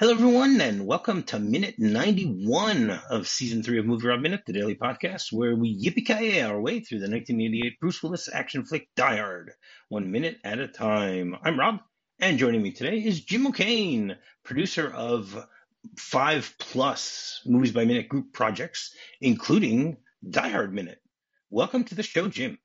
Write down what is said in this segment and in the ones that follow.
Hello, everyone, and welcome to minute 91 of season three of Movie Rob Minute, the daily podcast where we yippee our way through the 1988 Bruce Willis action flick Die Hard, one minute at a time. I'm Rob, and joining me today is Jim O'Kane, producer of five plus Movies by Minute group projects, including Die Hard Minute. Welcome to the show, Jim.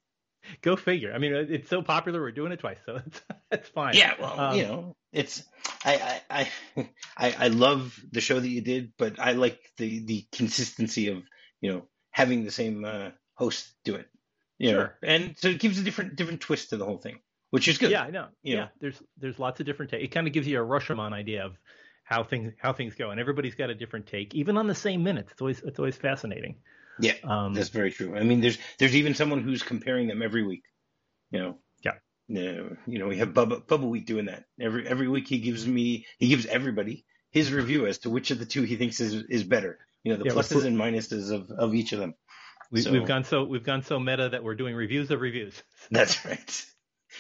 Go figure. I mean, it's so popular, we're doing it twice, so it's, it's fine. Yeah, well, um, you know, it's I, I I I love the show that you did, but I like the the consistency of you know having the same uh, host do it. You know, sure. and so it gives a different different twist to the whole thing, which is good. Yeah, I know. You yeah, know? there's there's lots of different. T- it kind of gives you a Rashomon idea of how things how things go, and everybody's got a different take, even on the same minutes. It's always it's always fascinating. Yeah, um, that's very true. I mean, there's there's even someone who's comparing them every week. You know, Yeah. no, you know, we have Bubba, Bubba Wheat doing that. Every every week he gives me he gives everybody his review as to which of the two he thinks is is better. You know, the yeah, pluses and minuses of, of each of them. We, so, we've gone so we've gone so meta that we're doing reviews of reviews. That's right.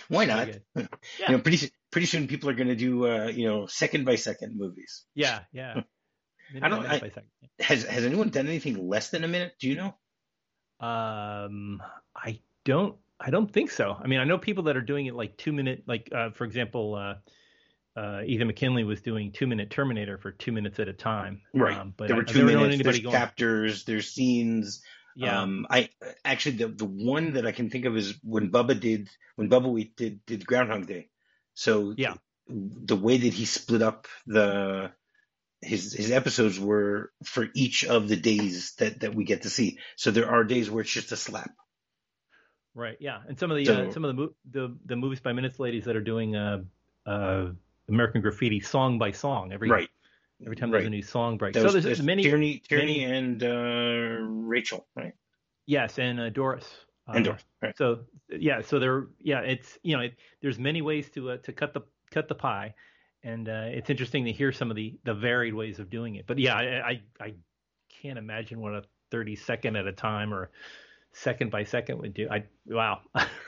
Why not? Yeah. You know, pretty pretty soon people are going to do uh, you know second by second movies. Yeah, yeah. I don't. I, has has anyone done anything less than a minute? Do you know? Um, I don't I don't think so. I mean, I know people that are doing it like two minute, like uh, for example, uh, uh, Ethan McKinley was doing two minute Terminator for two minutes at a time. Right. Um, but there were two minutes. There's going. chapters. There's scenes. Yeah. Um, I actually the the one that I can think of is when Bubba did when Bubba Wheat did did Groundhog Day. So yeah, the way that he split up the his his episodes were for each of the days that that we get to see. So there are days where it's just a slap. Right. Yeah. And some of the so, uh, some of the, the the movies by minutes ladies that are doing uh, uh, American Graffiti song by song every right. every time right. there's a new song break. so there's, there's many Tierney, Tierney many, and uh, Rachel, right? Yes, and uh, Doris. and Doris. Right. So yeah, so there yeah, it's you know it, there's many ways to uh, to cut the cut the pie, and uh, it's interesting to hear some of the the varied ways of doing it. But yeah, I I, I can't imagine what a 30 second at a time or second by second would do. I wow.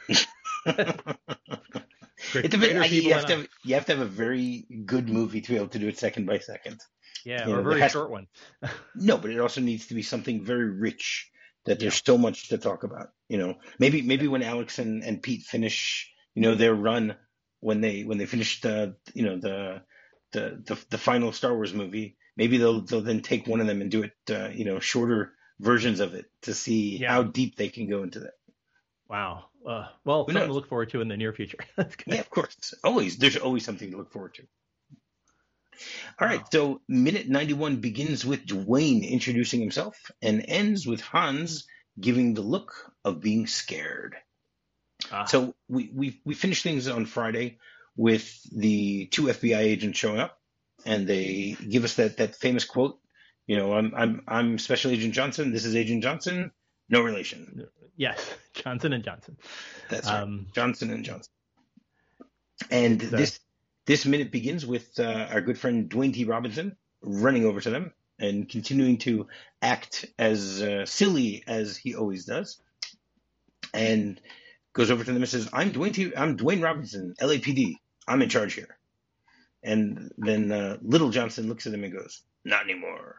it's a bit, you have to have, you have to have a very good movie to be able to do it second by second. Yeah, you or know, a very has, short one. no, but it also needs to be something very rich that there's yeah. so much to talk about. You know, maybe maybe when Alex and, and Pete finish, you know, their run when they when they finish the you know the the the, the final Star Wars movie, maybe they'll they'll then take one of them and do it uh, you know shorter versions of it to see yeah. how deep they can go into that. Wow. Uh, well, Who something knows? to look forward to in the near future. yeah, of course. Always, there's always something to look forward to. All right, wow. so minute 91 begins with Dwayne introducing himself and ends with Hans giving the look of being scared. Ah. So we, we we finished things on Friday with the two FBI agents showing up, and they give us that that famous quote you know, I'm I'm I'm Special Agent Johnson. This is Agent Johnson. No relation. Yes, Johnson and Johnson. That's right. Um, Johnson and Johnson. And so, this this minute begins with uh, our good friend Dwayne T. Robinson running over to them and continuing to act as uh, silly as he always does, and goes over to them and says, "I'm Dwayne T. I'm Dwayne Robinson, LAPD. I'm in charge here." And then uh, Little Johnson looks at him and goes, "Not anymore."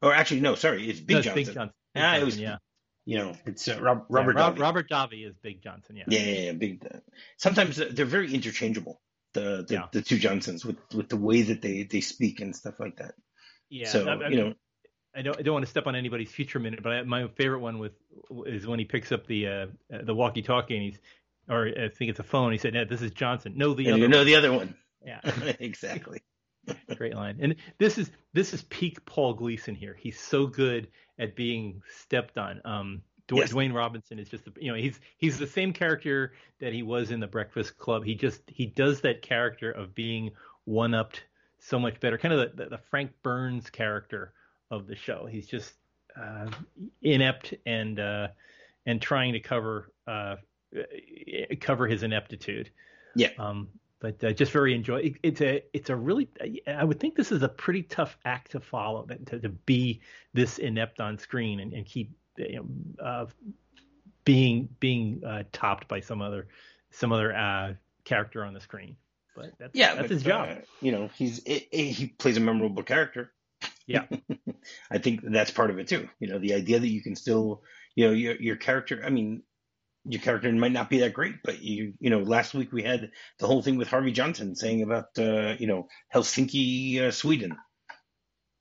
Or actually, no, sorry, it's Big no, it's Johnson. Big Johnson. Big ah, it was, yeah. You know, it's uh, Rob, Robert yeah, Rob, Robert Davi is Big Johnson. Yeah. Yeah, yeah, yeah big. Uh, sometimes they're very interchangeable. The the, yeah. the two Johnsons with with the way that they they speak and stuff like that. Yeah. So I, I, you know. I don't, I don't want to step on anybody's future minute, but I, my favorite one with is when he picks up the uh, the walkie-talkie and he's, or I think it's a phone. He said, "No, this is Johnson. No, the and other. You know one. the other one. Yeah, exactly. Great line. And this is this is peak Paul Gleason here. He's so good at being stepped on. Um, Dwayne, yes. Dwayne Robinson is just the, you know he's he's the same character that he was in the Breakfast Club. He just he does that character of being one upped so much better. Kind of the, the, the Frank Burns character of the show. He's just uh, inept and uh, and trying to cover uh, cover his ineptitude. Yeah. Um, but uh, just very enjoy. It, it's a it's a really I would think this is a pretty tough act to follow to, to be this inept on screen and, and keep you know, uh, being being uh, topped by some other some other uh, character on the screen. but that's yeah, that's but, his job. You know, he's it, it, he plays a memorable character. Yeah, I think that's part of it too. You know, the idea that you can still, you know, your your character. I mean, your character might not be that great, but you, you know, last week we had the whole thing with Harvey Johnson saying about, uh, you know, Helsinki, uh, Sweden.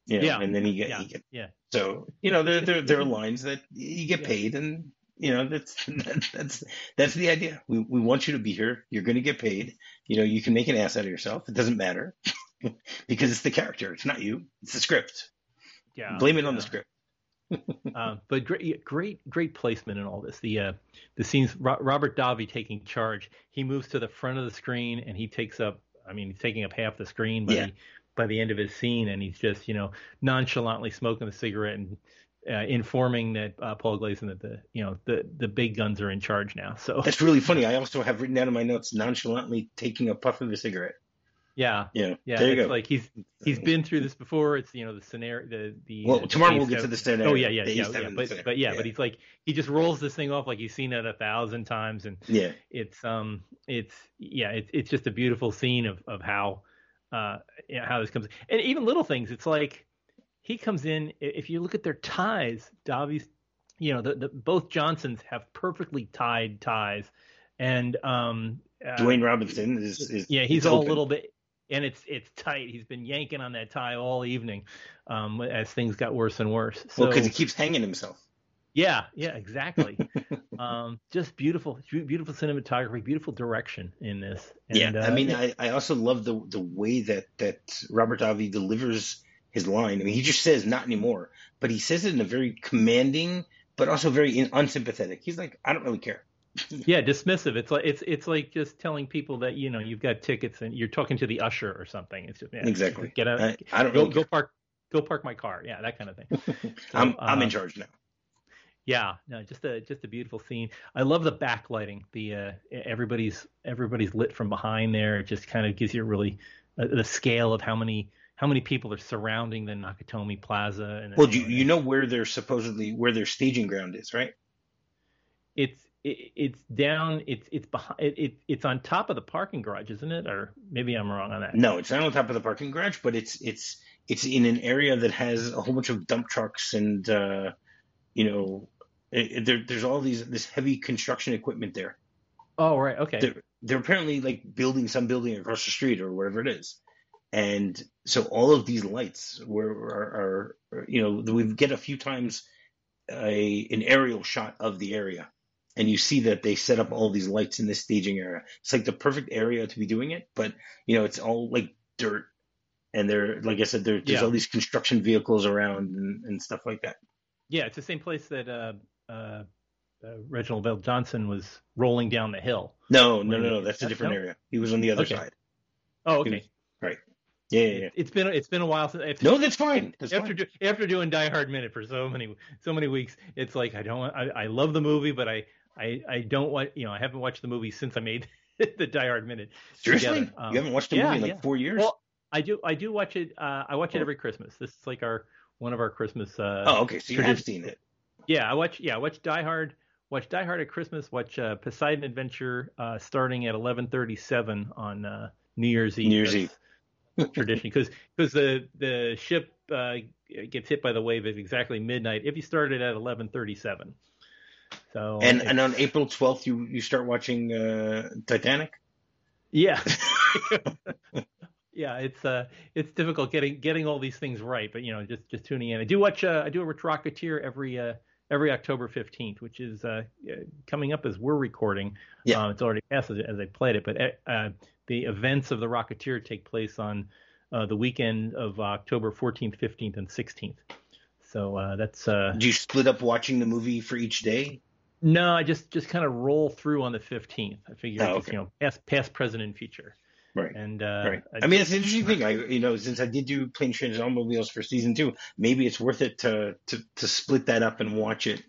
You know, yeah, and then he get, yeah, he get, yeah. so you know, there there there are lines that you get paid, and you know that's that's that's the idea. We we want you to be here. You're going to get paid. You know, you can make an ass out of yourself. It doesn't matter because it's the character. It's not you. It's the script. Yeah, Blame it on the script. uh, but great, great, great placement in all this. The uh, the scenes, Ro- Robert Davi taking charge. He moves to the front of the screen and he takes up. I mean, he's taking up half the screen by Yeah. the, by the end of his scene, and he's just you know nonchalantly smoking a cigarette and uh, informing that uh, Paul Gleason that the you know the the big guns are in charge now. So That's really funny. I also have written down in my notes nonchalantly taking a puff of a cigarette. Yeah, Yeah, yeah. there you go. like he's he's been through this before. It's you know the scenario, the the. well, uh, tomorrow we'll get to the scenario. Oh yeah, yeah, yeah, yeah. But scenario. but yeah, but he's like he just rolls this thing off like he's seen it a thousand times, and yeah, it's um it's yeah it's it's just a beautiful scene of of how uh you know, how this comes and even little things. It's like he comes in. If you look at their ties, Davies, you know the, the both Johnsons have perfectly tied ties, and um uh, Dwayne Robinson is, is yeah, he's all a little bit, and it's it's tight. He's been yanking on that tie all evening, um, as things got worse and worse. So well because he keeps hanging himself. yeah, yeah, exactly. um, just beautiful, beautiful cinematography, beautiful direction in this. And, yeah, I uh, mean, yeah, I, I also love the the way that that Robert Davi delivers his line. I mean, he just says "not anymore," but he says it in a very commanding, but also very in, unsympathetic. He's like, "I don't really care." yeah, dismissive. It's like it's it's like just telling people that you know you've got tickets and you're talking to the usher or something. It's just yeah, Exactly. Get out. I, I don't go really go park. Go park my car. Yeah, that kind of thing. I'm I'm in uh, charge now. Yeah, no, just a just a beautiful scene. I love the backlighting. The uh, everybody's everybody's lit from behind there. It just kind of gives you a really uh, the scale of how many how many people are surrounding the Nakatomi Plaza. And Well, you you know where they're supposedly where their staging ground is, right? it's it, it's down. It's it's behind. It, it it's on top of the parking garage, isn't it? Or maybe I'm wrong on that. No, it's not on top of the parking garage, but it's it's it's in an area that has a whole bunch of dump trucks and uh, you know it, there, there's all these this heavy construction equipment there. Oh right, okay. They're, they're apparently like building some building across the street or whatever it is, and so all of these lights were are, are you know we get a few times a an aerial shot of the area. And you see that they set up all these lights in this staging area. It's like the perfect area to be doing it, but you know, it's all like dirt and there, like I said, there, there's Yeah. all these construction vehicles around and, and stuff like that. Yeah, it's the same place that uh, uh, uh, Reginald VelJohnson was rolling down the hill. No, no, no, no. That's a different no? area. He was on the other Okay. side. Oh, okay. was- Yeah, yeah, yeah. It's been it's been a while since. After, No, that's fine. That's after fine. after doing Die Hard Minute for so many so many weeks, it's like I don't I, I love the movie, but I I I don't want you know I haven't watched the movie since I made the Die Hard Minute. Seriously? Um, you haven't watched a yeah, movie in like yeah. four years? Well, I do I do watch it. Uh, I watch it Oh. every Christmas. This is like our one of our Christmas. Uh, oh, okay. So you have seen it. Yeah, I watch. Yeah, I watch Die Hard. Watch Die Hard at Christmas. Watch uh, Poseidon Adventure uh, starting at 11:37 on uh, New Year's Eve. New Year's That's Tradition, because because the the ship uh, gets hit by the wave at exactly midnight. If you started at 11:37. So And and on April 12th, you you start watching uh, Titanic. yeah. Yeah, it's uh, it's difficult getting getting all these things right, but you know, just just tuning in. I do watch uh, I do a Rocketeer every uh, every October fifteenth, which is uh, uh, coming up as we're recording. Yeah. Uh, it's already passed as, as I played it, but uh, the events of the Rocketeer take place on uh, the weekend of October fourteenth, fifteenth, and sixteenth. So uh, that's uh, Do you split up watching the movie for each day? no, I just just kind of roll through on the fifteenth. I figure Oh, just, okay. you know past past present and future, Right. and uh, Right. I mean, it's an interesting thing. I, you know, since I did do Planes, Trains, and Automobiles for season two, maybe it's worth it to to to split that up and watch it.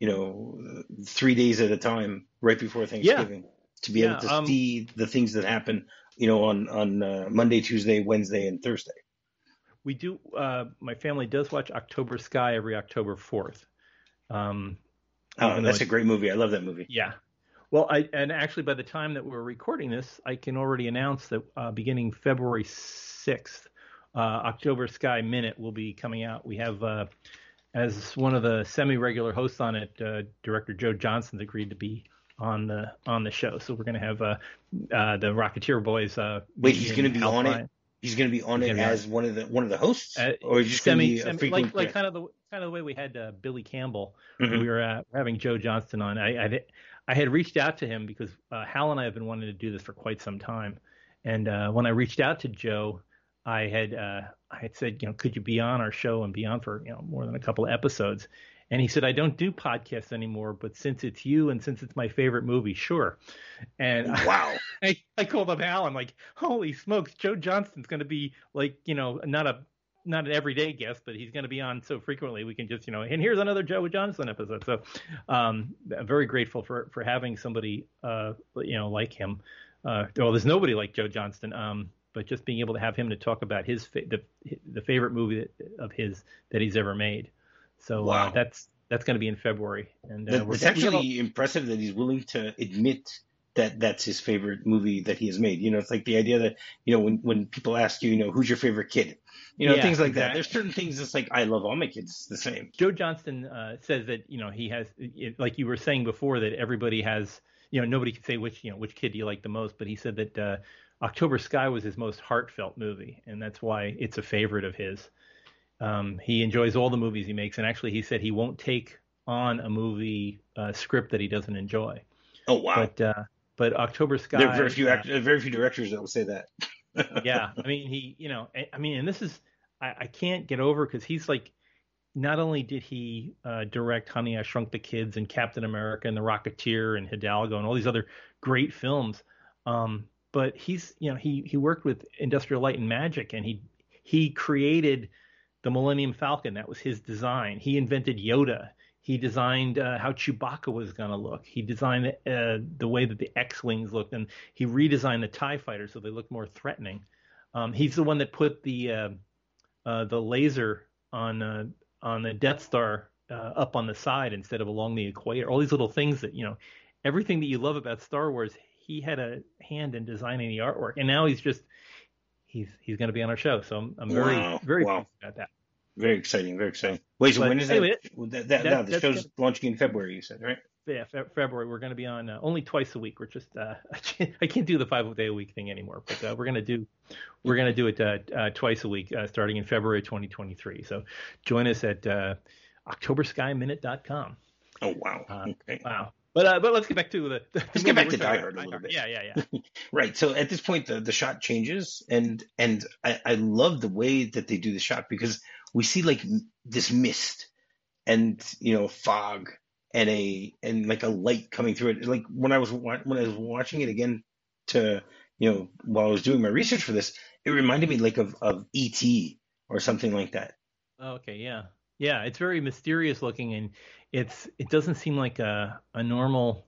You know, three days at a time, right before Thanksgiving, to be Yeah, able to um, see the things that happen. You know, on on uh, Monday, Tuesday, Wednesday, and Thursday. We do. Uh, my family does watch October Sky every October fourth. Um, Oh, that's a great movie. I love that movie. yeah. Well, I and actually by the time that we're recording this, I can already announce that uh, beginning February sixth, uh, October Sky Minute will be coming out. We have uh, as one of the semi-regular hosts on it, uh, director Joe Johnston agreed to be on the on the show. So we're going to have uh, uh, the Rocketeer boys. Uh, Wait, he's going to be on it. He's going to be on it as one of the one of the hosts, uh, or is just going to be a frequent like, like kind of the kind of the way we had uh, Billy Campbell. Mhm. We were uh, having Joe Johnston on. I, I I had reached out to him because uh, Hal and I have been wanting to do this for quite some time, and uh, when I reached out to Joe, I had uh, I had said, you know, could you be on our show and be on for you know more than a couple of episodes? And he said, I don't do podcasts anymore, but since it's you and since it's my favorite movie, sure. And Wow. I, I called up Hal. I'm like, holy smokes, Joe Johnston's going to be like, you know, not a not an everyday guest, but he's going to be on so frequently we can just, you know, and here's another Joe Johnston episode. So, um, I'm very grateful for for having somebody, uh, you know, like him. Uh, well, there's nobody like Joe Johnston. Um, but just being able to have him to talk about his fa- the the favorite movie that, of his that he's ever made. So Wow. uh, that's that's going to be in February, and uh, it's actually impressive that he's willing to admit that that's his favorite movie that he has made. You know, it's like the idea that you know when when people ask you, you know, who's your favorite kid, you know, Yeah, things like that. There's certain things that's like I love all my kids the same. Joe Johnston uh, says that you know he has, it, like you were saying before, that everybody has, you know, nobody can say which you know which kid do you like the most, but he said that uh, October Sky was his most heartfelt movie, and that's why it's a favorite of his. Um, he enjoys all the movies he makes, and actually, he said he won't take on a movie uh, script that he doesn't enjoy. Oh wow. But uh, but October Sky, there are very few uh, act- very few directors that will say that. yeah, I mean, he, you know, I, I mean, and this is, I, I can't get over because he's like, not only did he uh, direct Honey, I Shrunk the Kids and Captain America and The Rocketeer and Hidalgo and all these other great films, um, but he's, you know, he he worked with Industrial Light and Magic and he he created the Millennium Falcon. That was his design. He invented Yoda. He designed uh, how Chewbacca was going to look. He designed uh, the way that the X-wings looked, and he redesigned the Tie Fighter so they looked more threatening. Um, he's the one that put the uh, uh, the laser on uh, on the Death Star uh, up on the side instead of along the equator. All these little things that you know, everything that you love about Star Wars, he had a hand in designing the artwork, and now he's just he's he's going to be on our show. So I'm, I'm very Wow, very wow. about that. Very exciting, very exciting. Wait, so But when is anyway, that? That, that, the show's gonna- launching in February. You said right? yeah, Fe- February. We're going to be on uh, only twice a week. We're just uh, I can't I can't do the five day a week thing anymore. But uh, we're going to do we're going to do it uh, uh, twice a week uh, starting in February 2023. So join us at uh, OctoberSkyMinute.com. Oh wow. Okay. Wow. But uh, but let's get back to the. the Let's get back to Die Hard a little bit. Yeah, yeah, yeah. Right. So at this point, the, the shot changes, and and I, I love the way that they do the shot because we see like this mist, and you know fog, and a and like a light coming through it. Like when I was when I was watching it again, to you know while I was doing my research for this, it reminded me like of of E.T. or something like that. Okay, yeah, yeah. It's very mysterious looking, and it's it doesn't seem like a a normal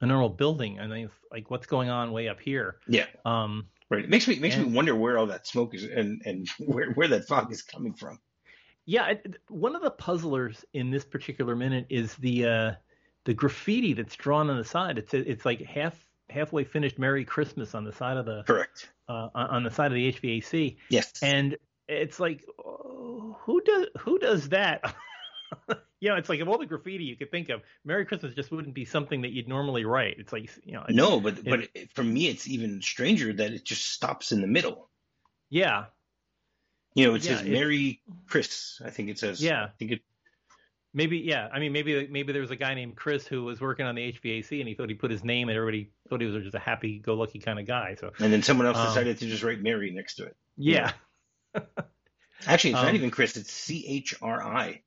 a normal building. I mean, it's like what's going on way up here. Yeah. Um. Right. It makes me makes me wonder where all that smoke is and and where where that fog is coming from. Yeah. It, one of the puzzlers in this particular minute is the uh the graffiti that's drawn on the side. It's it's like half halfway finished Merry Christmas on the side of the Correct. uh, on the side of the HVAC. Yes. and it's like oh, who does who does that you know it's like of all the graffiti you could think of merry christmas just wouldn't be something that you'd normally write it's like you know no, but it- but it, for me, it's even stranger that it just stops in the middle. yeah You know, it Yeah, says Merry Chris. I think it says. Yeah. I think it. maybe yeah i mean maybe maybe there was a guy named chris who was working on the hvac and he thought he put his name and everybody thought he was just a happy go lucky kind of guy so And then someone else Um, decided to just write Mary next to it. yeah Actually, it's not Um, even Chris. It's C H R I.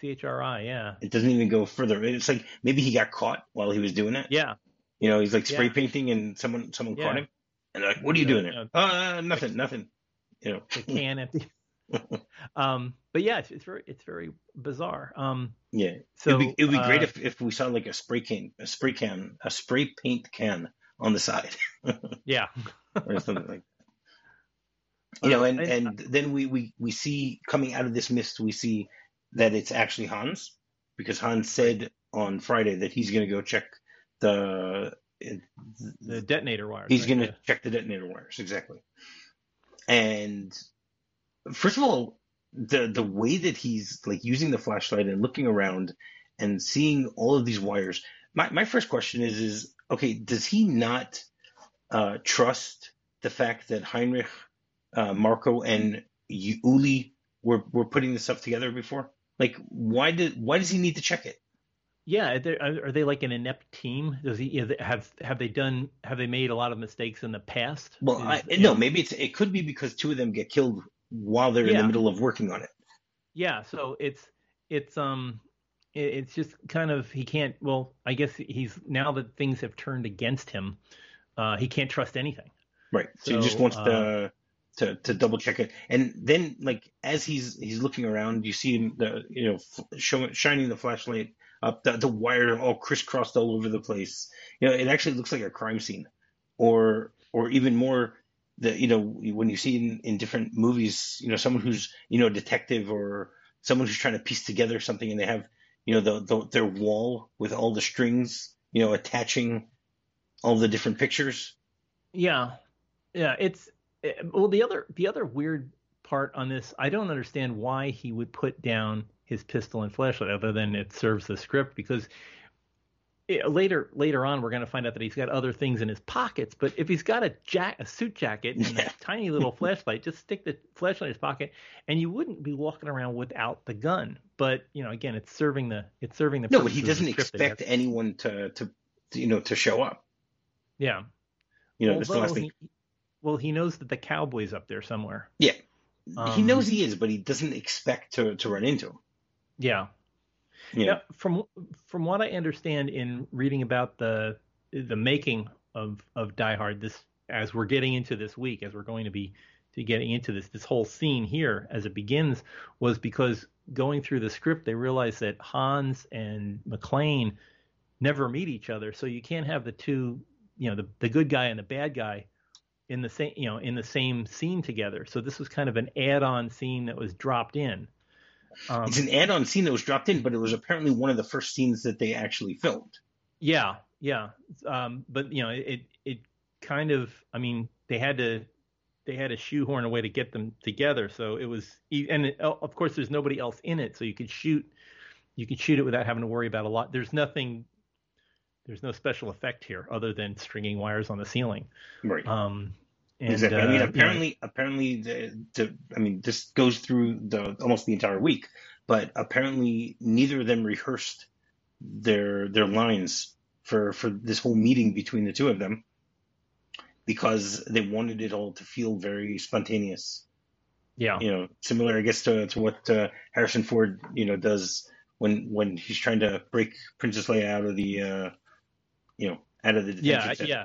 C H R I. yeah It doesn't even go further. It's like maybe he got caught while he was doing it. yeah You know, he's like spray Yeah. painting and someone someone Yeah. caught him. And they're like, "What are you doing there?" Uh, nothing, nothing. You know. the can empty um but yeah it's, it's very it's very bizarre um Yeah. so it'd be, it'd be great uh, if, if we saw like a spray can, a spray can, a spray paint can on the side yeah or something like that. You know, and, and- then we, we, we see coming out of this mist, we see that it's actually Hans because Hans said on Friday that he's going to go check the the detonator wires. He's right? going to check the detonator wires exactly. And first of all, the the way that he's like using the flashlight and looking around and seeing all of these wires. My my first question is is okay, does he not uh, trust the fact that Heinrich, uh, Marco, and Uli were were putting this stuff together before? Like, why did why does he need to check it? Yeah, are they like an inept team? Does he have have they done have they made a lot of mistakes in the past? Well, I, no, maybe it's it could be because two of them get killed while they're yeah. in the middle of working on it. Yeah, so it's it's um it's just kind of he can't. Well, I guess he's now that things have turned against him, uh, he can't trust anything. Right. So, so he just wants uh, to to to double check it, and then like as he's he's looking around, you see him the you know showing shining the flashlight up the, the wire all crisscrossed all over the place. You know, it actually looks like a crime scene, or or even more the you know when you see in, in different movies, you know, someone who's you know a detective or someone who's trying to piece together something, and they have you know the, the their wall with all the strings, you know, attaching all the different pictures. Yeah, yeah, it's well the other the other weird part on this, I don't understand why he would put down his pistol and flashlight, other than it serves the script. Because it, later later on, we're going to find out that he's got other things in his pockets. But if he's got a jack, a suit jacket, and yeah. a tiny little flashlight, just stick the flashlight in his pocket, and you wouldn't be walking around without the gun. But you know, again, it's serving the it's serving the. No, but he doesn't expect anyone to, to to you know to show up. Yeah. You know, Although the last thing. He, well, he knows that the cowboy's up there somewhere. Yeah. Um, he knows he is, but he doesn't expect to, to run into him. Yeah. Yeah. Now, from from what I understand in reading about the the making of of Die Hard, this as we're getting into this week, as we're going to be to getting into this, this whole scene here as it begins was because going through the script, they realized that Hans and McClane never meet each other, so you can't have the two, you know, the the good guy and the bad guy in the same, you know, in the same scene together. So this was kind of an add-on scene that was dropped in. Um, it's an add-on scene that was dropped in, but it was apparently one of the first scenes that they actually filmed. Yeah, yeah. Um, but you know, it it kind of, I mean, they had to they had to shoehorn a way to get them together. So it was, and it, of course, there's nobody else in it, so you could shoot you could shoot it without having to worry about a lot. There's nothing. There's no special effect here other than stringing wires on the ceiling. Right. Um, and, exactly. I mean, uh, apparently, apparently, the, the, I mean, this goes through the almost the entire week, but apparently, neither of them rehearsed their their lines for for this whole meeting between the two of them because they wanted it all to feel very spontaneous. Yeah. You know, similar, I guess, to to what uh, Harrison Ford, you know, does when when he's trying to break Princess Leia out of the, uh, you know, out of the detention yeah, center. yeah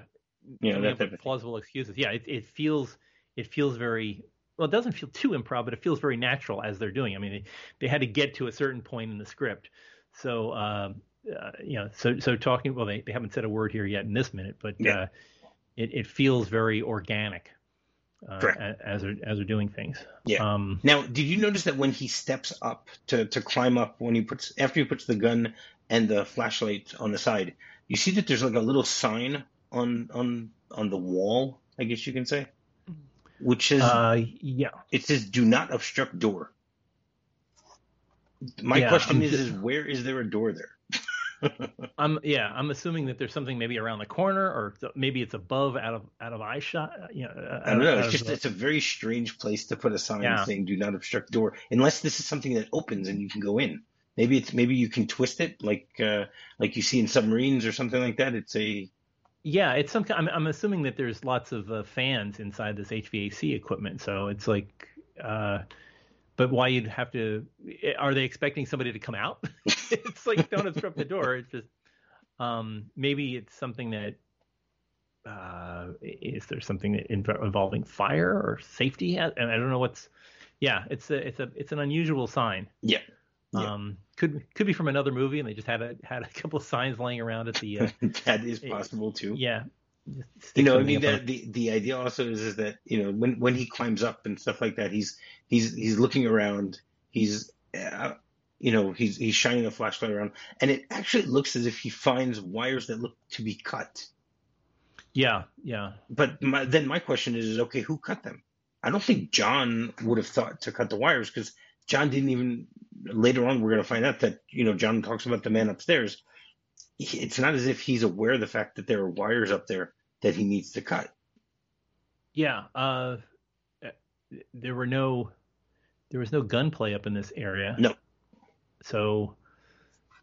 you know, that type of plausible excuses. Yeah, it, it feels it feels very well. It doesn't feel too improv, but it feels very natural as they're doing. I mean, they, they had to get to a certain point in the script, so uh, uh, you know, so so talking. Well, they, they haven't said a word here yet in this minute, but yeah. uh, it it feels very organic. Uh, as they're as they're doing things. Yeah. Um, now, did you notice that when he steps up to, to climb up, when he puts after he puts the gun and the flashlight on the side, you see that there's like a little sign on on on the wall, I guess you can say, which is uh, yeah, it says "Do not obstruct door." My yeah, question is, just, is where is there a door there? I'm yeah, I'm assuming that there's something maybe around the corner, or maybe it's above, out of out of eye shot. You know, I don't know. It's just the, it's a very strange place to put a sign yeah. saying "Do not obstruct door," unless this is something that opens and you can go in. Maybe it's maybe you can twist it like uh, like you see in submarines or something like that. It's a yeah, it's some. I'm, I'm assuming that there's lots of uh, fans inside this HVAC equipment, so it's like. Uh, but why you'd have to? Are they expecting somebody to come out? it's like don't obstruct the door. It's just um, maybe it's something that uh, is there something involving fire or safety? And I don't know what's. Yeah, it's a it's a it's an unusual sign. Yeah. Um, could could be from another movie, and they just had a had a couple of signs laying around at the. Uh, that is possible too. Yeah. You know, I mean, the, the the idea also is is that you know when when he climbs up and stuff like that, he's he's he's looking around. He's uh, you know, he's he's shining a flashlight around, and it actually looks as if he finds wires that look to be cut. Yeah, yeah. But my, then my question is, is okay, who cut them? I don't think John would have thought to cut the wires because John didn't even. Later on, we're going to find out that you know John talks about the man upstairs. It's not as if he's aware of the fact that there are wires up there that he needs to cut. Yeah, uh, there were no, there was no gunplay up in this area. No. So,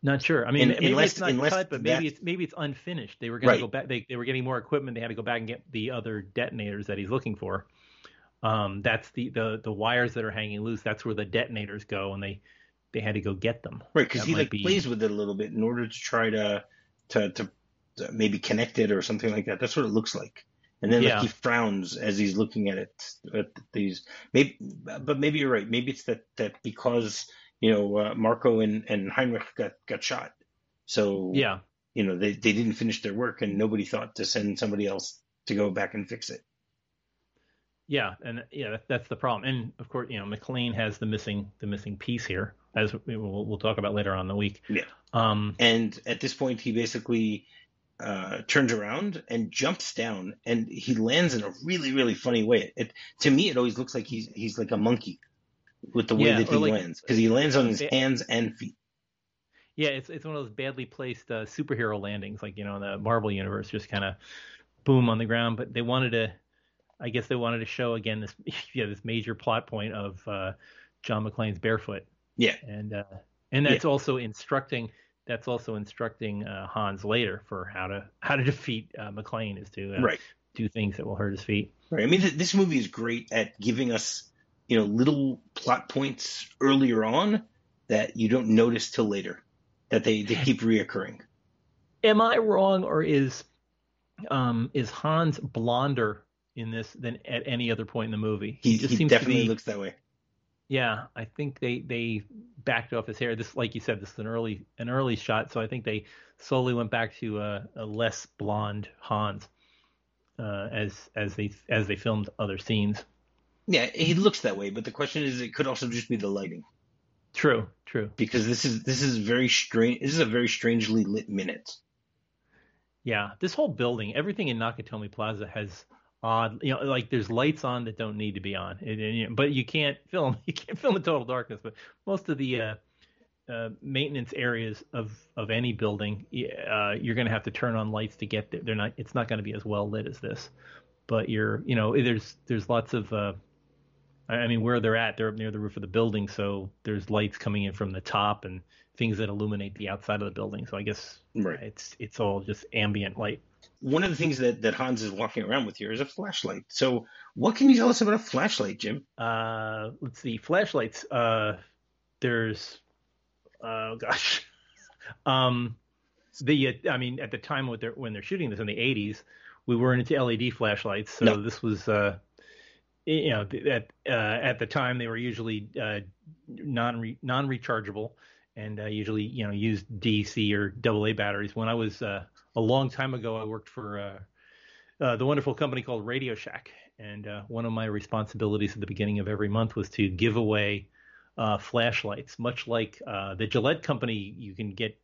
not sure. I mean, And maybe unless- it's not cut, but maybe it's maybe it's unfinished. They were going Right. to go back. They they were getting more equipment. They had to go back and get the other detonators that he's looking for. Um, that's the the the wires that are hanging loose. That's where the detonators go, and they they had to go get them. Right, because he like be- plays with it a little bit in order to try to, to to to maybe connect it or something like that. That's what it looks like. And then Yeah. like he frowns as he's looking at it at these. Maybe, but maybe you're right. Maybe it's that that because you know uh, Marco and and Heinrich got got shot, so Yeah, you know they they didn't finish their work and nobody thought to send somebody else to go back and fix it. Yeah, and yeah, that, that's the problem. And of course, you know, McClane has the missing the missing piece here, as we- we'll, we'll talk about later on in the week. Yeah. Um, And at this point, he basically uh, turns around and jumps down, and he lands in a really, really funny way. It to me, it always looks like he's he's like a monkey with the way Yeah, that he like- lands because he lands on his hands and feet. Yeah, it's it's one of those badly placed uh, superhero landings, like you know, in the Marvel universe, just kind of boom on the ground. But they wanted to, I guess they wanted to show again this yeah this major plot point of uh, John McClane's barefoot. Yeah. and uh, and that's also instructing that's also instructing uh, Hans later for how to how to defeat uh, McClane is to uh, Right, do things that will hurt his feet. right. I mean, th- this movie is great at giving us you know little plot points earlier on that you don't notice till later that they they keep reoccurring. Am I wrong, or is um is Hans blonder in this than at any other point in the movie? He just he seems to definitely be- looks that way. Yeah, I think they they backed off his hair. This, like you said, this is an early an early shot, so I think they slowly went back to a, a less blonde Hans uh, as as they as they filmed other scenes. Yeah, he looks that way, but the question is, it could also just be the lighting. True, true. because this is this is very strange. This is a very strangely lit minute. Yeah, this whole building, everything in Nakatomi Plaza has odd, you know, like there's lights on that don't need to be on. It, and, you know, but you can't film, you can't film in total darkness. But most of the uh, uh, maintenance areas of of any building, uh, you're going to have to turn on lights to get there. They're not. It's not going to be as well lit as this. But you're, you know, there's there's lots of. Uh, I I mean, where they're at, they're up near the roof of the building, so there's lights coming in from the top and things that illuminate the outside of the building. So I guess Right. it's it's all just ambient light. One of the things that, that Hans is walking around with here is a flashlight. So, what can you tell us about a flashlight, Jim? Uh, let's see, flashlights. Uh, there's, oh gosh, um, the uh, I mean, at the time when they're when they're shooting this in the 80s, we weren't into LED flashlights, so No. this was uh, you know, at uh, at the time they were usually uh, non non rechargeable and uh, usually you know used DC or AA batteries. When I was uh, a long time ago, I worked for uh, uh, the wonderful company called Radio Shack, and uh, one of my responsibilities at the beginning of every month was to give away uh, flashlights, much like the Gillette company. You can get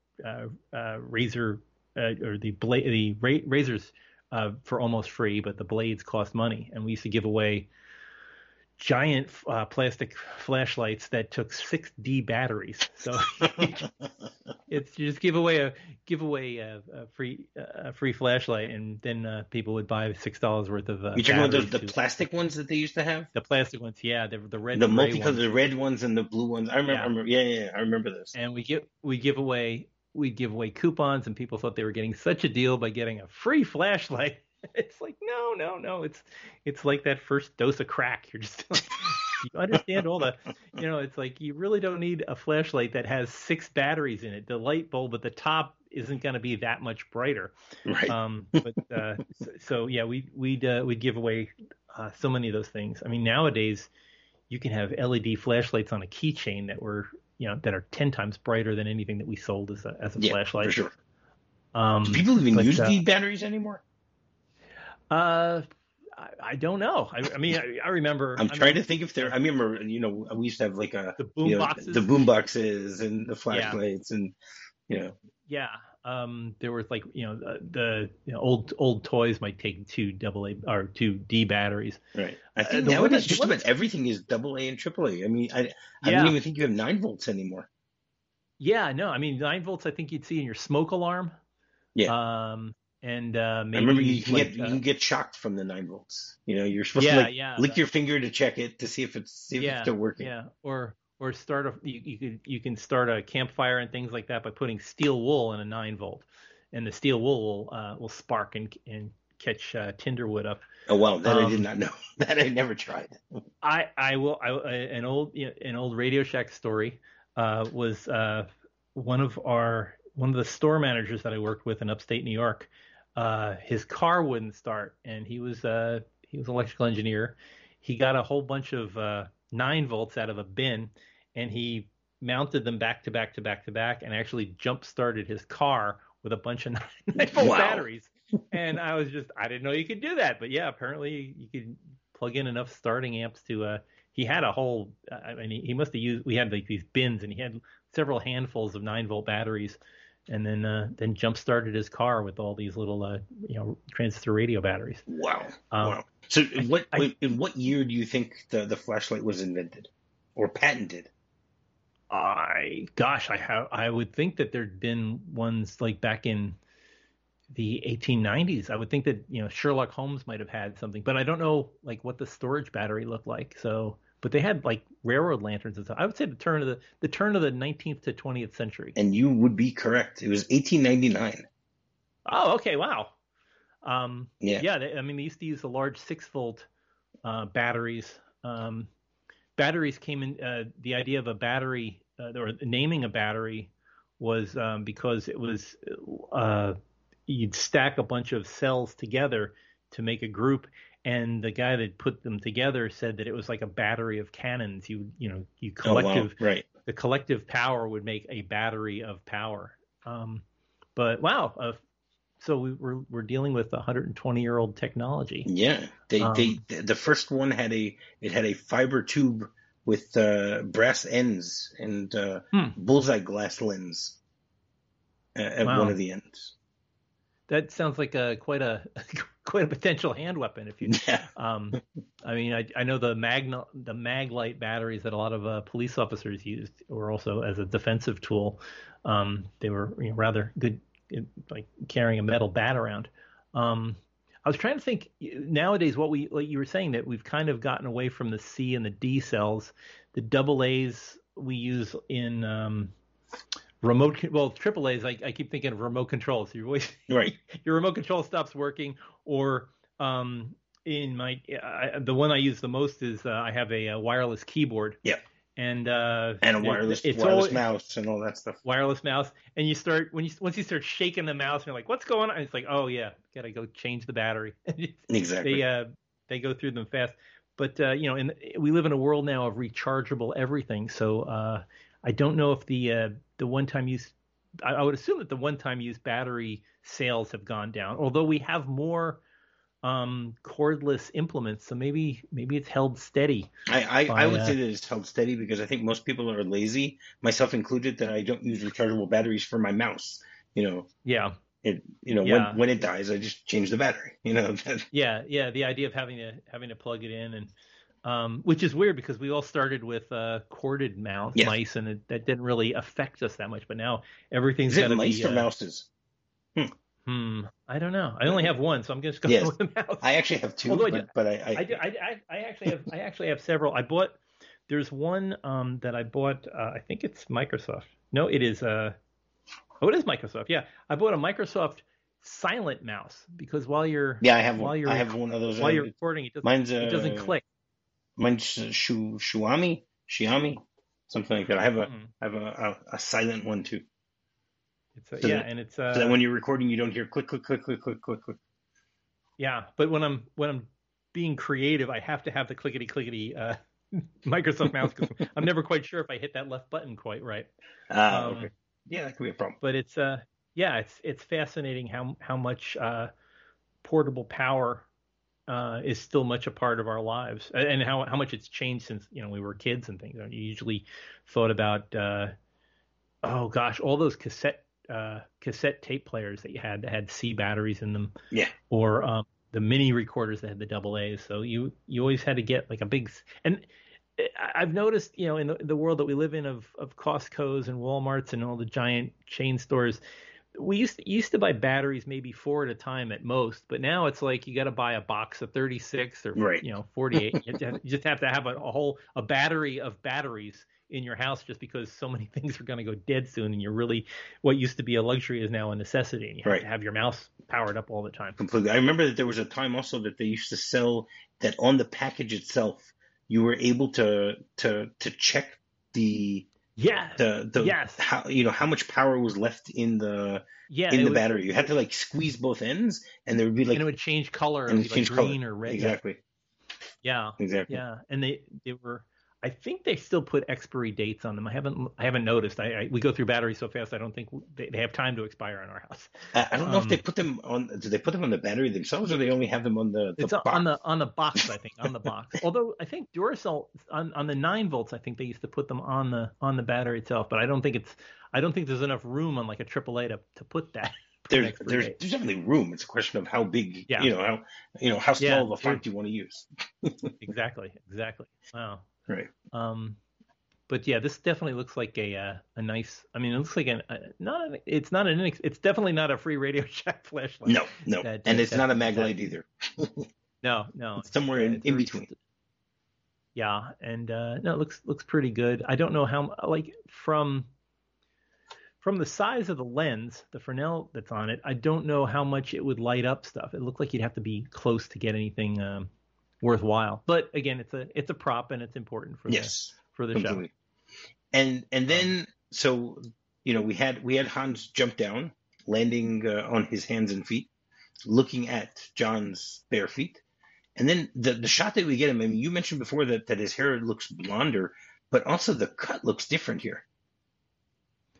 razor or the the ra- razors for almost free, but the blades cost money, and we used to give away giant uh, plastic flashlights that took 6D batteries. So it's you just give away a give away a, a free a free flashlight, and then uh, people would buy six dollars worth of. Uh, You're talking about those the plastic ones that they used to have, the plastic ones, yeah, the the red the multicolored, the red ones and the blue ones. I remember. Yeah. I remember yeah, yeah, yeah, I remember this. and we give we give away we give away coupons, and people thought they were getting such a deal by getting a free flashlight. It's like no, no, no. It's it's like that first dose of crack. You're just you understand all the you know. It's like you really don't need a flashlight that has six batteries in it. The light bulb at the top isn't going to be that much brighter. Right. Um, but uh, so, so yeah, we we'd uh, we'd give away uh, so many of those things. I mean, nowadays you can have LED flashlights on a keychain that were you know that are ten times brighter than anything that we sold as a as a yeah, flashlight. for sure. Um, Do people even but, use uh, the batteries anymore? Uh, I, I don't know. I, I mean, I, I remember. I'm trying mean, to think if there. I remember, you know, we used to have like a the boom you know, boxes. the boom boxes and the flashlights, and you know, Yeah. Um, there was like you know the, the you know, old old toys might take two double A or two D batteries. right. I Uh, think one nowadays that- just about everything is double A and triple A. I mean, I I Yeah. don't even think you have nine volts anymore. Yeah, no, I mean nine volts. I think you'd see in your smoke alarm. Yeah. Um, and uh, maybe I remember you can like, get you uh, can get shocked from the nine volts. You know, you're supposed yeah, to like yeah, lick your finger to check it to see if it's see if yeah, it's still working. Yeah, or or start a you, you could you can start a campfire and things like that by putting steel wool in a nine volt, and the steel wool will uh, will spark and and catch uh, tinder wood up. Oh wow, that I did Um, not know. That I never tried. I I will I, I- an old you know, an old Radio Shack story uh, was uh, one of our one of the store managers that I worked with in upstate New York. Uh, his car wouldn't start, and he was uh, he was an electrical engineer. He got a whole bunch of uh, nine volts out of a bin, and he mounted them back to back to back to back, and actually jump started his car with a bunch of nine, nine volt Wow. batteries. And I was just I didn't know you could do that, but yeah, apparently you could plug in enough starting amps to uh he had a whole i mean he, he must have used we had like these bins and he had several handfuls of 9 volt batteries and then uh then jump started his car with all these little uh you know transistor radio batteries Wow. Um, wow. So in what I- in what year do you think the the flashlight was invented or patented? i gosh i have i would think that there'd been ones like back in the 1890s i would think that you know sherlock holmes might have had something but i don't know like what the storage battery looked like so but they had like railroad lanterns and stuff i would say the turn of the the turn of the 19th to 20th century And you would be correct. It was 1899. Oh, okay. Wow. Um, Yeah. yeah. They, I mean, they used to use the large six volt uh, batteries. Um, batteries came in. Uh, the idea of a battery uh, or naming a battery was um, because it was uh, you'd stack a bunch of cells together to make a group, and the guy that put them together said that it was like a battery of cannons. You you know you collective Oh wow. Right. the collective power would make a battery of power. Um, but wow, uh, so we, we're we're dealing with 120 year old technology. Yeah. They Um, they the first one had a it had a fiber tube with uh, brass ends and uh, Hmm. bullseye glass lens uh, at Wow. one of the ends. That sounds like a quite a quite a potential hand weapon. If you, Yeah. um, I mean, I, I know the magna the maglite batteries that a lot of uh, police officers used were also as a defensive tool. Um, they were you know, rather good, in, like carrying a metal bat around. Um, I was trying to think nowadays what we like you were saying that we've kind of gotten away from the C and the D cells. The double A's we use in um, remote well triple A's. I, I keep thinking of remote control. So your voice Right. your remote control stops working, or um, in my I, the one I use the most is uh, I have a, uh wireless keyboard. Yep. And uh, And a it- wireless it's wireless all- mouse and all that stuff. wireless mouse, and you start when you once you start shaking the mouse, and you're like, "What's going on?" And it's like, "Oh yeah, gotta go change the battery." Exactly. they uh they go through them fast. But uh, you know, and we live in a world now of rechargeable everything. So uh, I don't know if the uh, the one time use. I, I would assume that the one time use battery sales have gone down, although we have more um, cordless implements. So maybe maybe it's held steady. I, I, I would uh, say that it's held steady because I think most people are lazy, myself included, that I don't use rechargeable batteries for my mouse. You know, Yeah, it you know Yeah. when when it dies, I just change the battery. You know, yeah, yeah. The idea of having to having to plug it in and um, which is weird because we all started with uh, corded mouse Yes. mice and it, that didn't really affect us that much. But now everything's got to mice be. or uh, mouses? Hmm. I don't know. I only have one, so I'm just going Yes. with the mouse. I actually have two, Although I but, do- but I, I, I, do, I, I, I actually have I actually have several. I bought there's one um, that I bought. Uh, I think it's Microsoft. No, it is. Uh, oh, it is Microsoft. Yeah, I bought a Microsoft silent mouse because while you're yeah, I have while one. you're I have one of those. while uh, you're recording, it doesn't mine's uh, it doesn't click. Mine's uh, Shuami, Xiaomi, something like that. I have a Mhm. I have a, a, a silent one too, It's a, so yeah, that- and it's uh, so that when you're recording, you don't hear click click click click click click click. yeah. But when I'm when I'm being creative, I have to have the clickety clickety uh, Microsoft mouse because I'm never quite sure if I hit that left button quite right. Ah, Um, okay. Yeah, that could be a problem. but it's uh yeah it's it's fascinating how how much uh portable power uh, is still much a part of our lives, and how how much it's changed since you know we were kids and things. You usually thought about, uh, oh gosh, all those cassette uh, cassette tape players that you had that had C batteries in them, yeah, or um, the mini recorders that had the double A's. So you you always had to get like a big and I've noticed, you know, in the, the world that we live in of of Costco's and WalMarts and all the giant chain stores, we used to, used to buy batteries maybe four at a time at most, but now it's like you got to buy a box of 36 or right. you know 48. you, have, you, just have to have a, a, whole a battery of batteries in your house just because so many things are going to go dead soon, and you're really what used to be a luxury is now a necessity, and you have right. to have your mouse powered up all the time. Completely. I remember that there was a time also that they used to sell that on the package itself you were able to to to check the yeah the the yes. how you know how much power was left in the yeah in the would, battery. You had to like squeeze both ends, and there would be like and it would change color and it would change like green color. or red. Exactly. Yeah. Exactly. Yeah, and they they were I think they still put expiry dates on them. I haven't I haven't noticed. I, I we go through batteries so fast. I don't think they, they have time to expire in our house. I, I don't know um, if they put them on. Do they put them on the battery themselves, or they only have them on the? the it's box? on the on the box. I think on the box. Although I think Duracell on on the nine volts, I think they used to put them on the on the battery itself. But I don't think it's I don't think there's enough room on like a AAA to to put that. There's there's, there's definitely room. It's a question of how big, yeah. you know, how you know how small yeah, of a font you want to use. exactly, exactly. Wow. Right. Um, but yeah, this definitely looks like a uh, a nice. I mean, it looks like an uh, not an, it's not an it's definitely not a free Radio Shack flashlight. No, no, that, and it's not a Maglite either. no, no, it's somewhere in, in between. Yeah, and uh, no, it looks looks pretty good. I don't know how like from from the size of the lens, the Fresnel that's on it, I don't know how much it would light up stuff. It looked like you'd have to be close to get anything um, worthwhile. But again, it's a it's a prop and it's important for yes. the for the completely. show. And and then so you know we had we had Hans jump down, landing uh, on his hands and feet, looking at John's bare feet, and then the the shot that we get him. I mean, you mentioned before that that his hair looks blonder, but also the cut looks different here.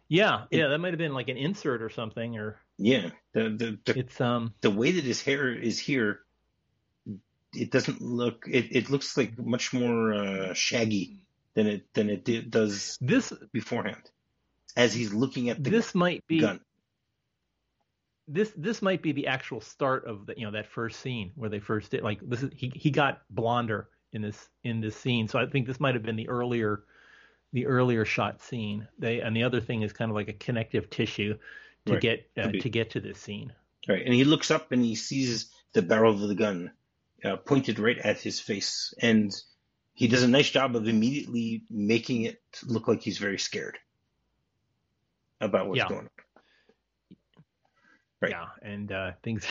Yeah, yeah, that might have been like an insert or something, or yeah, the the, the it's um the way that his hair is here. It doesn't look. It, it looks like much more uh, shaggy than it than it did, does this beforehand. As he's looking at the this might be gun. This this might be the actual start of the you know that first scene where they first did like this is he he got blonder in this in this scene. So I think this might have been the earlier the earlier shot scene. They and the other thing is kind of like a connective tissue to right. get uh, to get to this scene. Right, and he looks up and he sees the barrel of the gun uh, pointed right at his face, and he does a nice job of immediately making it look like he's very scared about what's yeah. going on. Right. Yeah, and uh, things.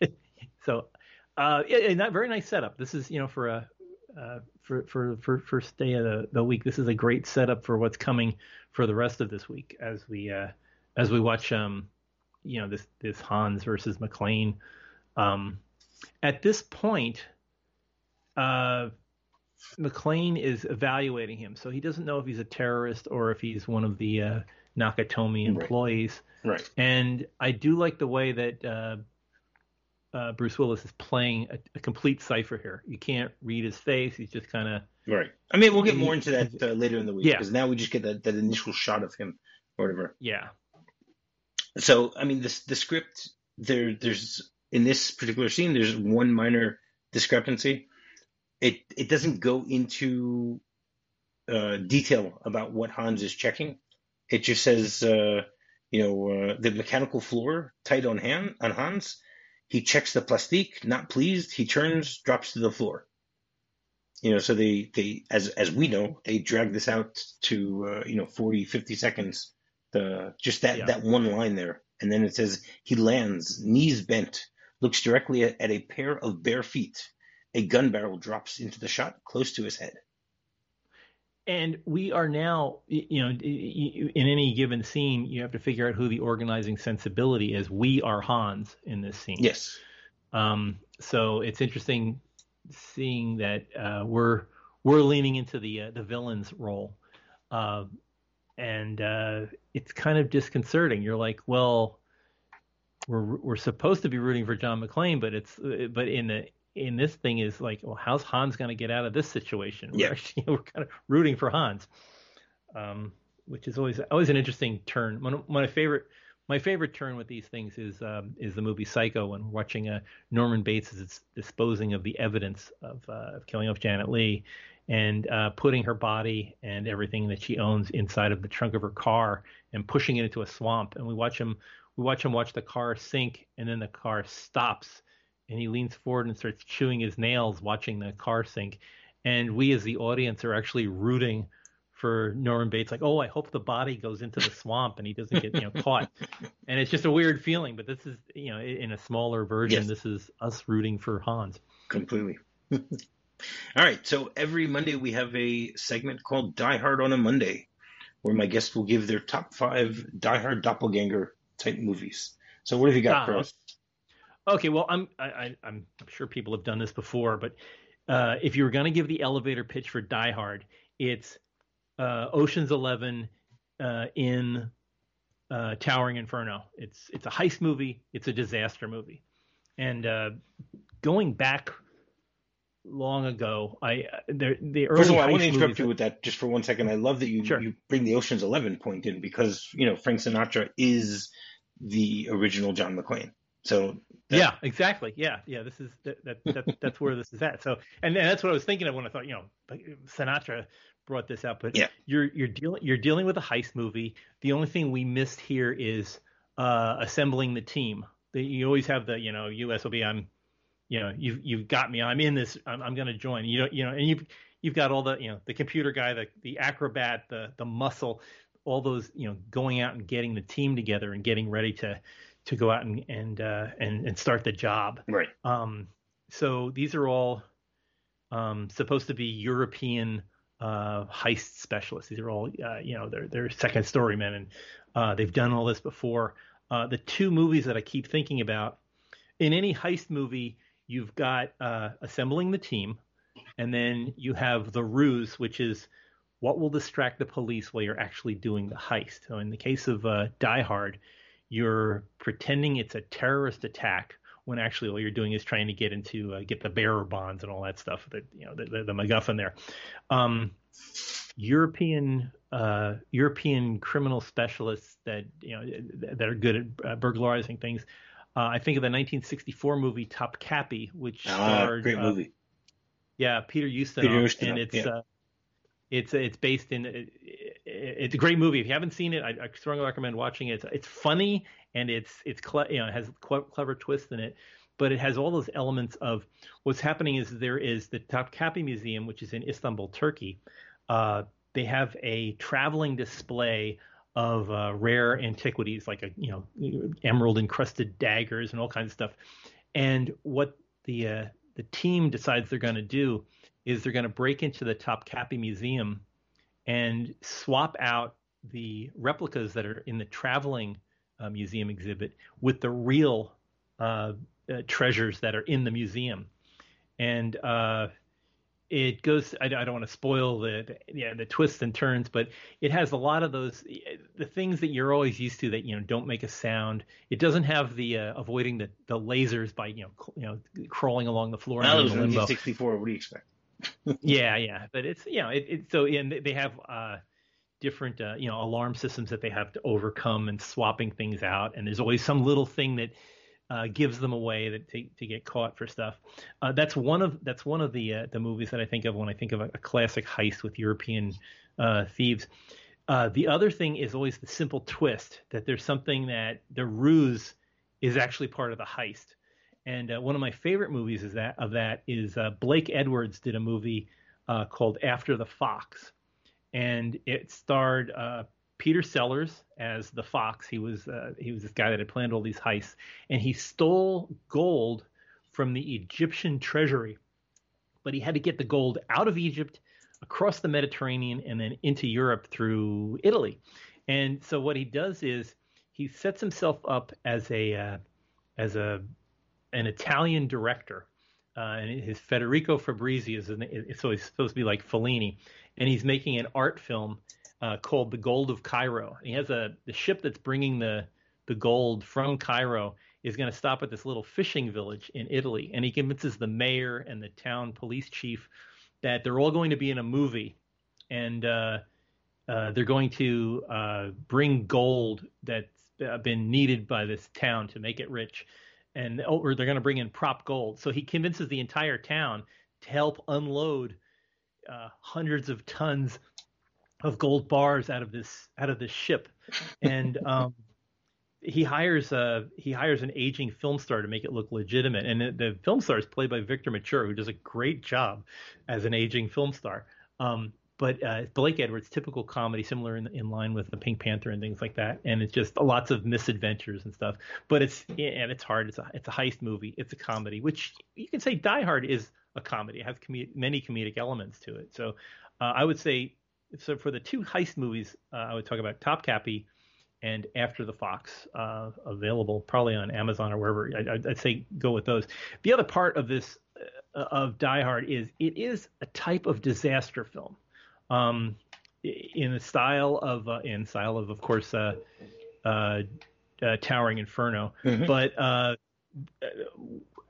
so, uh, yeah, not very nice setup. This is you know for a uh, for for for first day of the, the week. This is a great setup for what's coming for the rest of this week as we uh, as we watch um you know this this Hans versus McClane Um, at this point, uh, McClane is evaluating him, so he doesn't know if he's a terrorist or if he's one of the uh, Nakatomi employees. Right. right. And I do like the way that uh, uh, Bruce Willis is playing a, a, complete cipher here. You can't read his face; he's just kind of right. I mean, we'll get more into that uh, later in the week because yeah. now we just get that, that initial shot of him or whatever. Yeah. So I mean, this the script there. There's in this particular scene, there's one minor discrepancy it it doesn't go into uh, detail about what Hans is checking. It just says, uh, you know, uh, the mechanical floor tight on hand on Hans. He checks the plastique, not pleased. He turns, drops to the floor. You know, so they, they as as we know, they drag this out to uh, you know 40, 50 seconds. The just that yeah. that one line there, and then it says he lands, knees bent, looks directly at, a pair of bare feet a gun barrel drops into the shot close to his head. And we are now, you know, in any given scene, you have to figure out who the organizing sensibility is. We are Hans in this scene. Yes. Um, so it's interesting seeing that uh, we're we're leaning into the uh, the villain's role, uh, and uh, it's kind of disconcerting. You're like, well, we're we're supposed to be rooting for John McClane, but it's but in the in this thing is like, well, how's Hans going to get out of this situation? Yeah. We're, actually, we're kind of rooting for Hans, um, which is always always an interesting turn. One of my favorite my favorite turn with these things is um, is the movie Psycho when watching uh, Norman Bates is disposing of the evidence of, uh, of killing off Janet Leigh and uh, putting her body and everything that she owns inside of the trunk of her car and pushing it into a swamp. And we watch him we watch him watch the car sink and then the car stops and he leans forward and starts chewing his nails watching the car sink. And we as the audience are actually rooting for Norman Bates, like, oh, I hope the body goes into the swamp and he doesn't get you know caught. And it's just a weird feeling, but this is you know in a smaller version. Yes. This is us rooting for Hans. Completely. All right, so every Monday we have a segment called Die Hard on a Monday, where my guests will give their top five Die Hard doppelganger type movies. So what have you got for us? Okay, well, I'm I, am sure people have done this before, but uh, if you were going to give the elevator pitch for Die Hard, it's uh, Ocean's Eleven uh, in uh, Towering Inferno. It's it's a heist movie. It's a disaster movie, and uh, going back long ago, I the the early. First of all, I want to interrupt you with that just for one second. I love that you sure. you bring the Ocean's Eleven point in because you know Frank Sinatra is the original John McClane. So that, yeah, exactly. Yeah, yeah. This is that, that, that that's where this is at. So and, and that's what I was thinking of when I thought you know Sinatra brought this out, but yeah. you're you're dealing you're dealing with a heist movie. The only thing we missed here is uh, assembling the team. The, you always have the you know USOB. I'm you know you've you've got me. I'm in this. I'm, I'm going to join. You know you know and you've you've got all the you know the computer guy, the the acrobat, the the muscle, all those you know going out and getting the team together and getting ready to to go out and and uh, and, and start the job. Right. Um. So these are all um, supposed to be European uh, heist specialists. These are all, uh, you know, they're they're second story men, and uh, they've done all this before. Uh, the two movies that I keep thinking about in any heist movie, you've got uh, assembling the team, and then you have the ruse, which is what will distract the police while you're actually doing the heist. So in the case of uh, Die Hard, you're pretending it's a terrorist attack when actually all you're doing is trying to get into uh, get the bearer bonds and all that stuff. That you know the, the, the MacGuffin there. Um, European uh, European criminal specialists that you know that are good at uh, burglarizing things. Uh, I think of the 1964 movie Topkapi, which ah, starred, great uh, movie. yeah, Peter Ustinov, Peter Ustinov and it's yeah. It's it's based in it, it's a great movie. If you haven't seen it, I, I strongly recommend watching it. It's, it's funny and it's it's cle- you know it has clever twists in it, but it has all those elements of what's happening is there is the Topkapi Museum, which is in Istanbul, Turkey. Uh, they have a traveling display of uh, rare antiquities like a you know emerald encrusted daggers and all kinds of stuff. And what the uh, the team decides they're going to do is they're going to break into the Topkapi Museum and swap out the replicas that are in the traveling uh, museum exhibit with the real uh, uh, treasures that are in the museum. And uh, it goes. I, I don't want to spoil the, the, yeah the twists and turns, but it has a lot of those the things that you're always used to that you know don't make a sound. It doesn't have the uh, avoiding the, the lasers by you know cl- you know crawling along the floor. That was 1964. What do you expect? Yeah, yeah, but it's you know it, it so and they have uh, different uh, you know alarm systems that they have to overcome and swapping things out, and there's always some little thing that uh, gives them away that to, to get caught for stuff. Uh, that's one of that's one of the uh, the movies that I think of when I think of a, a classic heist with European uh, thieves. Uh, the other thing is always the simple twist that there's something that the ruse is actually part of the heist. And uh, one of my favorite movies is that of that is uh, Blake Edwards did a movie uh, called After the Fox, and it starred uh, Peter Sellers as the fox. He was uh, he was this guy that had planned all these heists, and he stole gold from the Egyptian treasury, but he had to get the gold out of Egypt, across the Mediterranean, and then into Europe through Italy. And so what he does is he sets himself up as a uh, as a an Italian director, uh, and his Federico Fabrizi is an, so he's supposed to be like Fellini, and he's making an art film uh, called The Gold of Cairo. He has a the ship that's bringing the the gold from Cairo is going to stop at this little fishing village in Italy, and he convinces the mayor and the town police chief that they're all going to be in a movie, and uh, uh, they're going to uh, bring gold that's been needed by this town to make it rich, and or they're going to bring in prop gold. So he convinces the entire town to help unload uh, hundreds of tons of gold bars out of this out of this ship, and um, he hires a he hires an aging film star to make it look legitimate, and the, the film star is played by Victor Mature, who does a great job as an aging film star. Um, but uh, Blake Edwards, typical comedy, similar in, in line with the Pink Panther and things like that, and it's just lots of misadventures and stuff. But it's and it's hard. It's a it's a heist movie. It's a comedy, which you can say Die Hard is a comedy. It has com- many comedic elements to it. So uh, I would say so for the two heist movies, uh, I would talk about Topkapi and After the Fox, uh, available probably on Amazon or wherever. I, would say go with those. The other part of this uh, of Die Hard is it is a type of disaster film, um, in the style of uh, in style of of course uh, uh, Towering Inferno, mm-hmm. but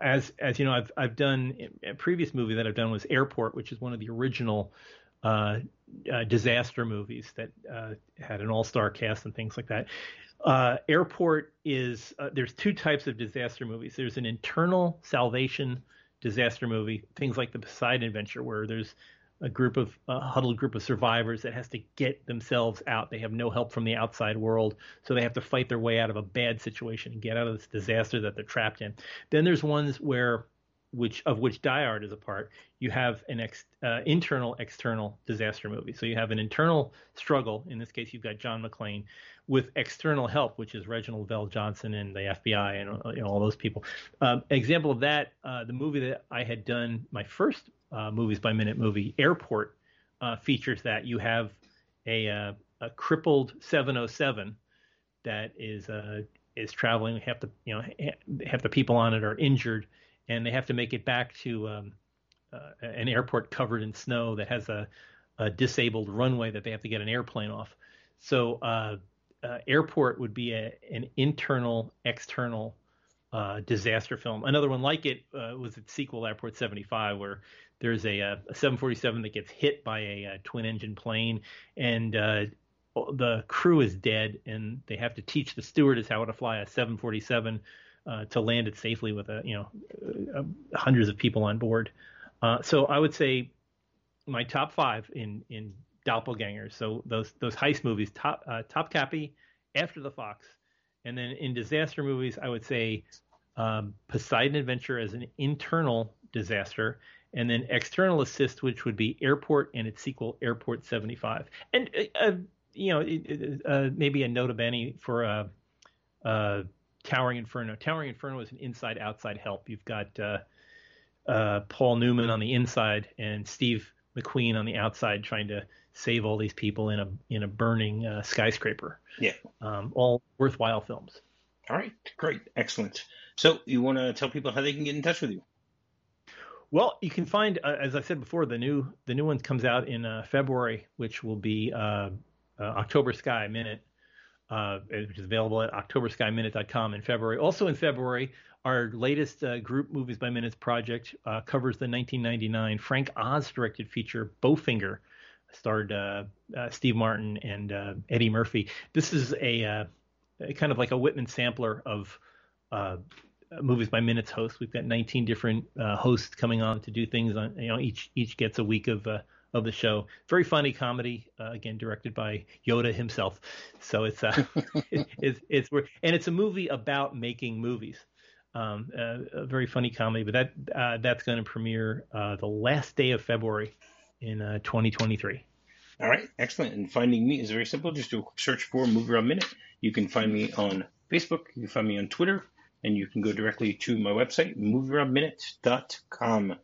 as as you know, I've I've done a previous movie that I've done was Airport, which is one of the original uh, uh, disaster movies that uh, had an all-star cast and things like that. Uh, Airport is uh, there's two types of disaster movies. There's an internal salvation disaster movie, things like the Poseidon Adventure, where there's a group of a huddled group of survivors that has to get themselves out. They have no help from the outside world, so they have to fight their way out of a bad situation and get out of this disaster that they're trapped in. Then there's ones where which of which Die Hard is a part, you have an ex, uh, internal external disaster movie. So you have an internal struggle. In this case, you've got John McClane with external help, which is Reginald VelJohnson and the FBI and you know, all those people. Um, example of that, uh, the movie that I had done, my first uh, movies by minute movie, Airport, uh, features that. You have a, uh, a crippled 707 that is uh, is traveling. Half the you know half the people on it are injured and they have to make it back to um, uh, an airport covered in snow that has a, a, disabled runway that they have to get an airplane off. So, uh, airport would be an internal, external uh, disaster film. Another one like it uh, was its sequel, Airport 75, where there's a, a 747 that gets hit by a, a twin-engine plane, and uh, the crew is dead, and they have to teach the stewardess how to fly a 747 uh, to land it safely with a you know uh, uh, hundreds of people on board. Uh, so I would say my top five in in doppelgangers. So those those heist movies, top uh, Topkapi, After the Fox, and then in disaster movies, I would say um, Poseidon Adventure as an internal disaster, and then external assist, which would be Airport and its sequel, Airport 75. And uh, you know, uh, maybe a nota bene for a, a Towering Inferno. Towering Inferno is an inside outside help. You've got uh, uh, Paul Newman on the inside and Steve McQueen on the outside trying to save all these people in a in a burning uh, skyscraper. Yeah. Um, all worthwhile films. All right, great, excellent. So you want to tell people how they can get in touch with you? Well, you can find, uh, as I said before, the new the new one comes out in uh, February, which will be uh, uh, October Sky Minute uh, which is available at octoberskyminute.com in February. Also in February, our latest uh, group movies by minutes project covers the 1999 Frank Oz directed feature Bowfinger, starred Steve Martin and Eddie Murphy. This is a, a, kind of like a Whitman sampler of movies by minutes hosts. We've got 19 different hosts coming on to do things on. You know, each each gets a week of of the show. Very funny comedy, uh, again directed by Yoda himself. So it's uh, it, it's it's and it's a movie about making movies. Um, uh, a very funny comedy, but that uh, that's going to premiere uh, the last day of February in 2023. Uh, All right, excellent. And finding me is very simple. Just do a quick search for Movie Rob Minute. You can find me on Facebook. You can find me on Twitter, and you can go directly to my website, movierobminute.com.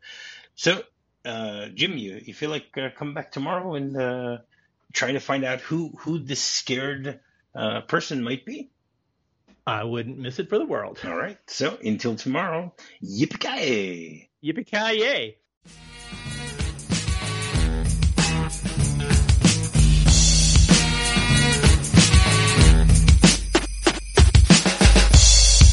So uh, Jim, you, you feel like uh, come back tomorrow and uh, try to find out who who this scared uh, person might be? I wouldn't miss it for the world. All right. So until tomorrow, yippee ki Yippee ki